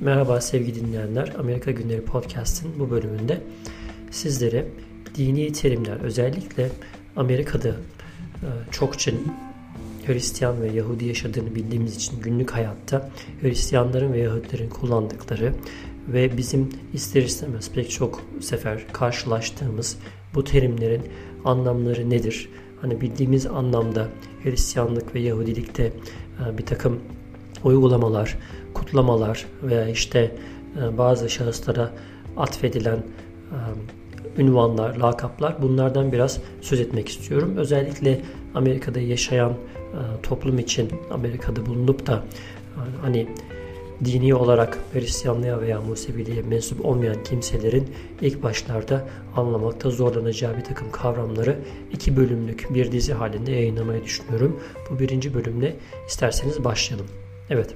Merhaba sevgili dinleyenler. Amerika Günleri Podcast'ın bu bölümünde sizlere dini terimler özellikle Amerika'da e, çokça Hristiyan ve Yahudi yaşadığını bildiğimiz için günlük hayatta Hristiyanların ve Yahudilerin kullandıkları ve bizim ister istemez pek çok sefer karşılaştığımız bu terimlerin anlamları nedir? Hani bildiğimiz anlamda Hristiyanlık ve Yahudilikte e, bir takım uygulamalar, kutlamalar veya işte e, bazı şahıslara atfedilen e, ünvanlar, lakaplar bunlardan biraz söz etmek istiyorum. Özellikle Amerika'da yaşayan toplum için Amerika'da bulunup da hani dini olarak Hristiyanlığa veya Museviliğe mensup olmayan kimselerin ilk başlarda anlamakta zorlanacağı bir takım kavramları iki bölümlük bir dizi halinde yayınlamayı düşünüyorum. Bu birinci bölümle isterseniz başlayalım. Evet.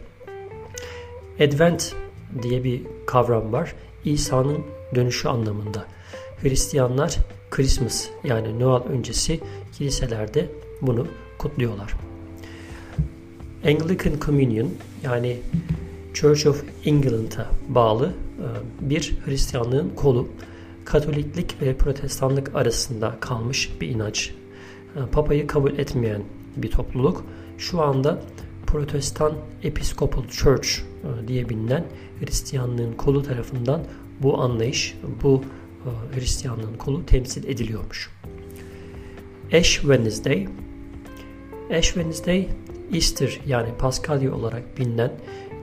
Advent diye bir kavram var. İsa'nın dönüşü anlamında. Hristiyanlar Christmas yani Noel öncesi kiliselerde bunu kutluyorlar. Anglican Communion yani Church of England'a bağlı e, bir Hristiyanlığın kolu. Katoliklik ve Protestanlık arasında kalmış bir inanç. E, Papayı kabul etmeyen bir topluluk. Şu anda Protestan Episcopal Church e, diye bilinen Hristiyanlığın kolu tarafından bu anlayış, bu Hristiyanlığın kolu temsil ediliyormuş. Ash Wednesday Ash Wednesday Easter yani Paskalya olarak bilinen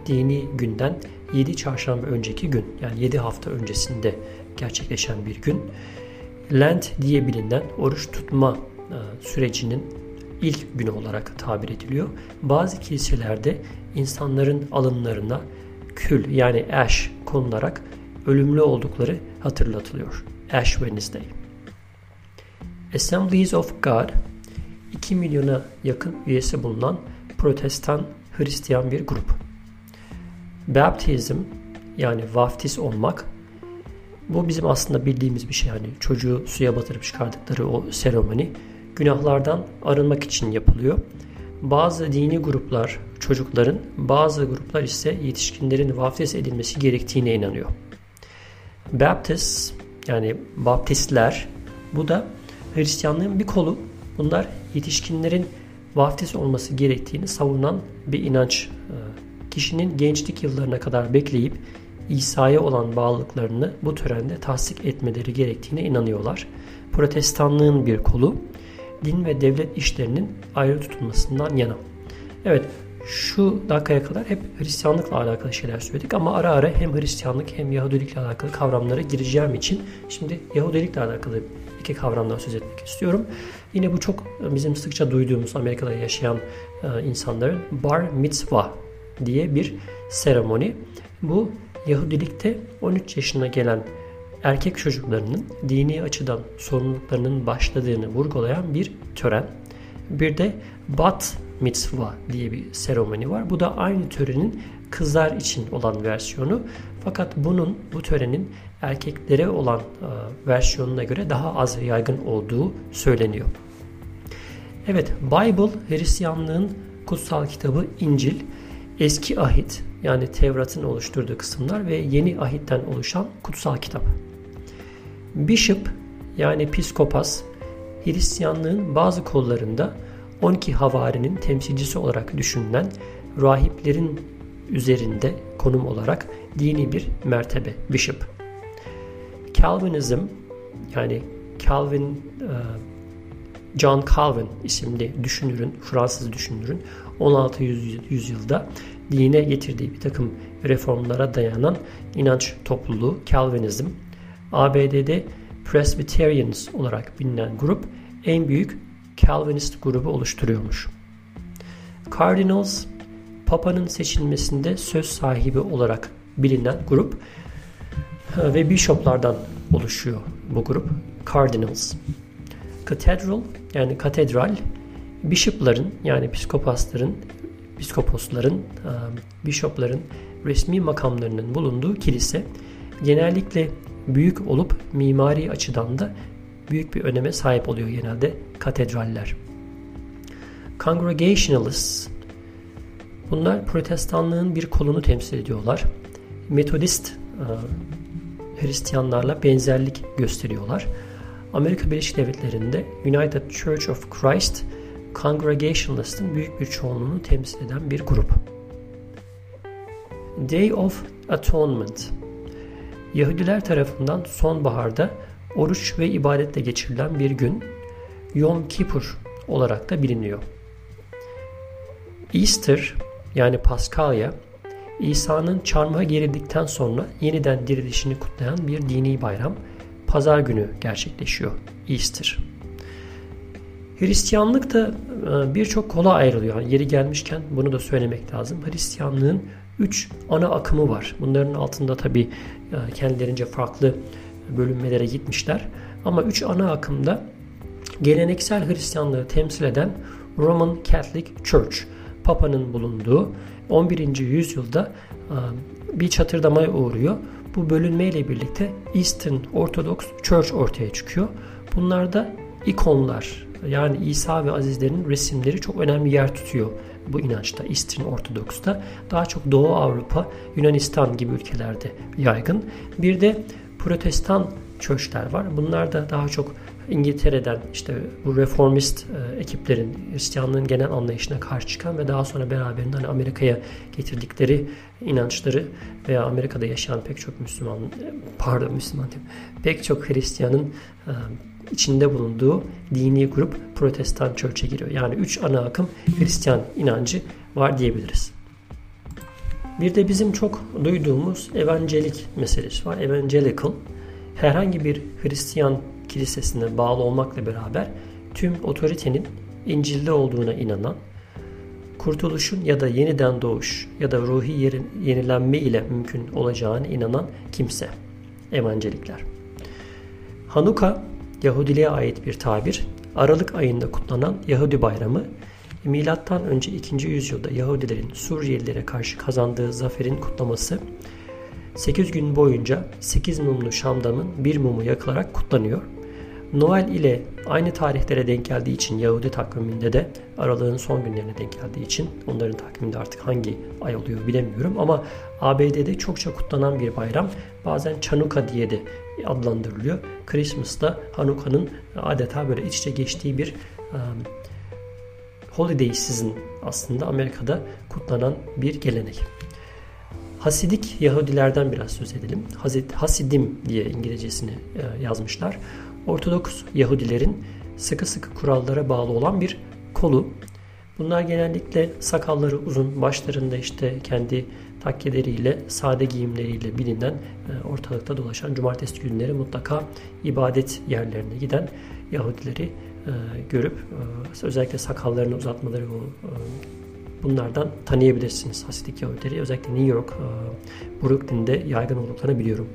dini günden 7 çarşamba önceki gün yani 7 hafta öncesinde gerçekleşen bir gün. Lent diye bilinen oruç tutma e, sürecinin ilk günü olarak tabir ediliyor. Bazı kiliselerde insanların alınlarına kül yani ash konularak ölümlü oldukları hatırlatılıyor. Ash Wednesday. Assemblies of God 2 milyona yakın üyesi bulunan protestan Hristiyan bir grup. Baptism yani vaftiz olmak bu bizim aslında bildiğimiz bir şey. Yani çocuğu suya batırıp çıkardıkları o seremoni günahlardan arınmak için yapılıyor. Bazı dini gruplar çocukların, bazı gruplar ise yetişkinlerin vaftiz edilmesi gerektiğine inanıyor. Baptist yani baptistler bu da Hristiyanlığın bir kolu. Bunlar yetişkinlerin vaftiz olması gerektiğini savunan bir inanç kişinin gençlik yıllarına kadar bekleyip İsa'ya olan bağlılıklarını bu törende tahsik etmeleri gerektiğine inanıyorlar. Protestanlığın bir kolu din ve devlet işlerinin ayrı tutulmasından yana. Evet şu dakikaya kadar hep Hristiyanlıkla alakalı şeyler söyledik ama ara ara hem Hristiyanlık hem Yahudilikle alakalı kavramlara gireceğim için şimdi Yahudilikle alakalı iki kavramdan söz etmek istiyorum. Yine bu çok bizim sıkça duyduğumuz Amerika'da yaşayan e, insanların bar mitzvah diye bir seremoni. Bu Yahudilikte 13 yaşına gelen erkek çocuklarının dini açıdan sorumluluklarının başladığını vurgulayan bir tören. Bir de bat mitzvah diye bir seremoni var. Bu da aynı törenin kızlar için olan versiyonu. Fakat bunun bu törenin erkeklere olan e, versiyonuna göre daha az yaygın olduğu söyleniyor. Evet, Bible Hristiyanlığın kutsal kitabı İncil Eski Ahit yani Tevrat'ın oluşturduğu kısımlar ve Yeni Ahit'ten oluşan kutsal kitap. Bishop yani Piskopas Hristiyanlığın bazı kollarında 12 havarinin temsilcisi olarak düşünülen rahiplerin üzerinde konum olarak dini bir mertebe bishop. Calvinism yani Calvin e, John Calvin isimli düşünürün, Fransız düşünürün 16. yüzyılda dine getirdiği bir takım reformlara dayanan inanç topluluğu Calvinizm, ABD'de Presbyterians olarak bilinen grup en büyük Calvinist grubu oluşturuyormuş. Cardinals, Papa'nın seçilmesinde söz sahibi olarak bilinen grup ve bishoplardan oluşuyor bu grup. Cardinals. Cathedral yani katedral bishopların yani psikopasların, psikoposların, e, bishopların resmi makamlarının bulunduğu kilise genellikle büyük olup mimari açıdan da büyük bir öneme sahip oluyor genelde katedraller. Congregationalists bunlar protestanlığın bir kolunu temsil ediyorlar. Metodist Hristiyanlarla benzerlik gösteriyorlar. Amerika Birleşik Devletleri'nde United Church of Christ Congregationalist'ın büyük bir çoğunluğunu temsil eden bir grup. Day of Atonement Yahudiler tarafından sonbaharda oruç ve ibadetle geçirilen bir gün Yom Kippur olarak da biliniyor. Easter yani Paskalya İsa'nın çarmıha gerildikten sonra yeniden dirilişini kutlayan bir dini bayram pazar günü gerçekleşiyor Easter. Hristiyanlık da e, birçok kola ayrılıyor. yeri gelmişken bunu da söylemek lazım. Hristiyanlığın üç ana akımı var. Bunların altında tabi e, kendilerince farklı bölünmelere gitmişler. Ama üç ana akımda geleneksel Hristiyanlığı temsil eden Roman Catholic Church, Papa'nın bulunduğu 11. yüzyılda e, bir çatırdamaya uğruyor. Bu bölünmeyle birlikte Eastern Orthodox Church ortaya çıkıyor. Bunlarda ikonlar yani İsa ve Azizlerin resimleri çok önemli yer tutuyor bu inançta Eastern Ortodoks'ta. Daha çok Doğu Avrupa, Yunanistan gibi ülkelerde yaygın. Bir de Protestan çöşler var. Bunlar da daha çok İngiltere'den işte bu reformist e, ekiplerin Hristiyanlığın genel anlayışına karşı çıkan ve daha sonra beraberinde hani Amerika'ya getirdikleri inançları veya Amerika'da yaşayan pek çok Müslüman pardon Müslüman diyeyim, pek çok Hristiyanın e, içinde bulunduğu dini grup Protestan Church'e giriyor. Yani üç ana akım Hristiyan inancı var diyebiliriz. Bir de bizim çok duyduğumuz evangelik meselesi var. Evangelical herhangi bir Hristiyan kilisesine bağlı olmakla beraber tüm otoritenin İncil'de olduğuna inanan, kurtuluşun ya da yeniden doğuş ya da ruhi yenilenme ile mümkün olacağına inanan kimse. Evangelikler. Hanuka Yahudiliğe ait bir tabir. Aralık ayında kutlanan Yahudi bayramı Milattan önce 2. yüzyılda Yahudilerin Suriyelilere karşı kazandığı zaferin kutlaması 8 gün boyunca 8 mumlu şamdanın bir mumu yakılarak kutlanıyor. Noel ile aynı tarihlere denk geldiği için Yahudi takviminde de aralığın son günlerine denk geldiği için onların takviminde artık hangi ay oluyor bilemiyorum ama ABD'de çokça kutlanan bir bayram bazen Chanukah diye de adlandırılıyor. Christmas'ta Hanukkah'nın adeta böyle iç içe geçtiği bir um, holiday season aslında Amerika'da kutlanan bir gelenek. Hasidik Yahudilerden biraz söz edelim. Hasidim diye İngilizcesini e, yazmışlar. Ortodoks Yahudilerin sıkı sıkı kurallara bağlı olan bir kolu. Bunlar genellikle sakalları uzun, başlarında işte kendi takkeleriyle, sade giyimleriyle bilinen e, ortalıkta dolaşan cumartesi günleri mutlaka ibadet yerlerine giden Yahudileri e, görüp özellikle sakallarını uzatmaları o bunlardan tanıyabilirsiniz Hasidik Yahudileri. Özellikle New York, Brooklyn'de yaygın olduklarını biliyorum.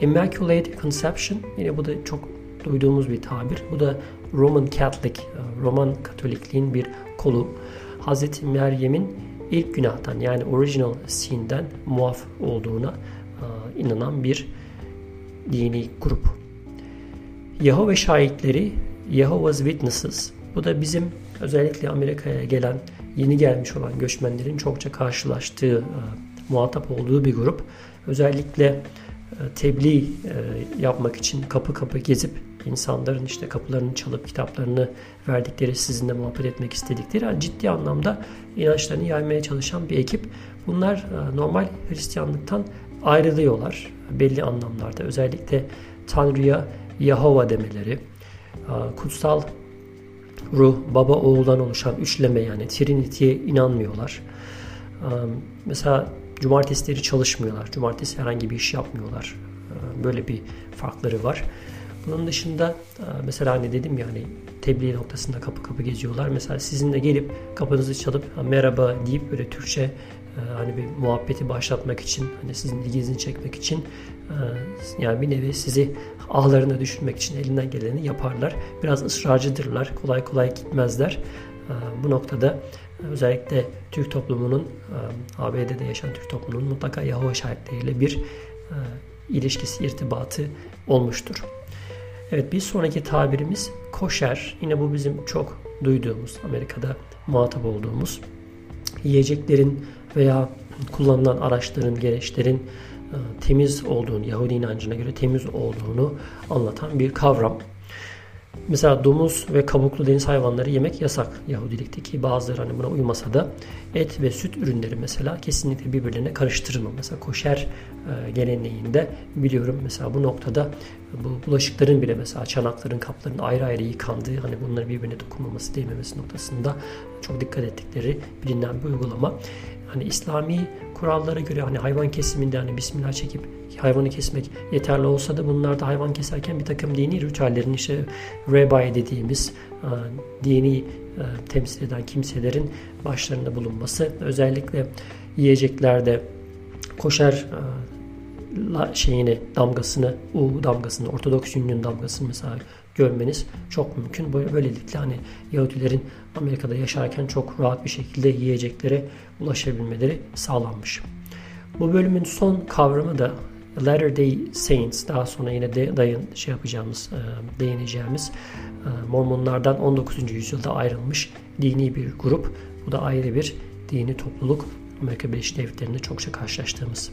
Immaculate Conception yine bu da çok duyduğumuz bir tabir. Bu da Roman Catholic, e, Roman Katolikliğin bir kolu. Hazreti Meryem'in ilk günahtan yani original sin'den muaf olduğuna e, inanan bir dini grup. Yahova şahitleri, Jehovah's Witnesses. Bu da bizim özellikle Amerika'ya gelen, yeni gelmiş olan göçmenlerin çokça karşılaştığı, e, muhatap olduğu bir grup. Özellikle e, tebliğ e, yapmak için kapı kapı gezip insanların işte kapılarını çalıp kitaplarını verdikleri, sizinle muhabbet etmek istedikleri yani ciddi anlamda inançlarını yaymaya çalışan bir ekip. Bunlar e, normal Hristiyanlıktan ayrılıyorlar belli anlamlarda. Özellikle Tanrı'ya Yahova demeleri, kutsal ruh, baba oğuldan oluşan üçleme yani Trinity'ye inanmıyorlar. Mesela Cumartesileri çalışmıyorlar. Cumartesi herhangi bir iş yapmıyorlar. Böyle bir farkları var. Bunun dışında mesela hani dedim ya hani tebliğ noktasında kapı kapı geziyorlar. Mesela sizinle gelip kapınızı çalıp merhaba deyip böyle Türkçe hani bir muhabbeti başlatmak için hani sizin ilginizi çekmek için e, yani bir nevi sizi ağlarına düşürmek için elinden geleni yaparlar. Biraz ısrarcıdırlar. Kolay kolay gitmezler. Bu noktada özellikle Türk toplumunun, e, ABD'de yaşayan Türk toplumunun mutlaka Yahova şahitleriyle bir e, ilişkisi, irtibatı olmuştur. Evet bir sonraki tabirimiz koşer. Yine bu bizim çok duyduğumuz, Amerika'da muhatap olduğumuz yiyeceklerin veya kullanılan araçların, gereçlerin e, temiz olduğunu, Yahudi inancına göre temiz olduğunu anlatan bir kavram. Mesela domuz ve kabuklu deniz hayvanları yemek yasak Yahudilikteki bazıları hani buna uymasa da et ve süt ürünleri mesela kesinlikle birbirlerine karıştırılmıyor. Mesela koşer e, geleneğinde biliyorum mesela bu noktada bu bulaşıkların bile mesela çanakların kapların ayrı ayrı yıkandığı hani bunları birbirine dokunmaması değmemesi noktasında çok dikkat ettikleri bilinen bir uygulama. Hani İslami kurallara göre hani hayvan kesiminde hani bismillah çekip hayvanı kesmek yeterli olsa da bunlarda hayvan keserken bir takım dini ritüellerin işte rabbi dediğimiz e, dini e, temsil eden kimselerin başlarında bulunması özellikle yiyeceklerde koşer e, şeyini damgasını U damgasını Ortodoks Union damgasını mesela görmeniz çok mümkün. Böylelikle hani Yahudilerin Amerika'da yaşarken çok rahat bir şekilde yiyeceklere ulaşabilmeleri sağlanmış. Bu bölümün son kavramı da Latter Day Saints daha sonra yine de dayın şey yapacağımız, e, değineceğimiz e, Mormonlardan 19. yüzyılda ayrılmış dini bir grup. Bu da ayrı bir dini topluluk. Amerika Birleşik Devletleri'nde çokça karşılaştığımız.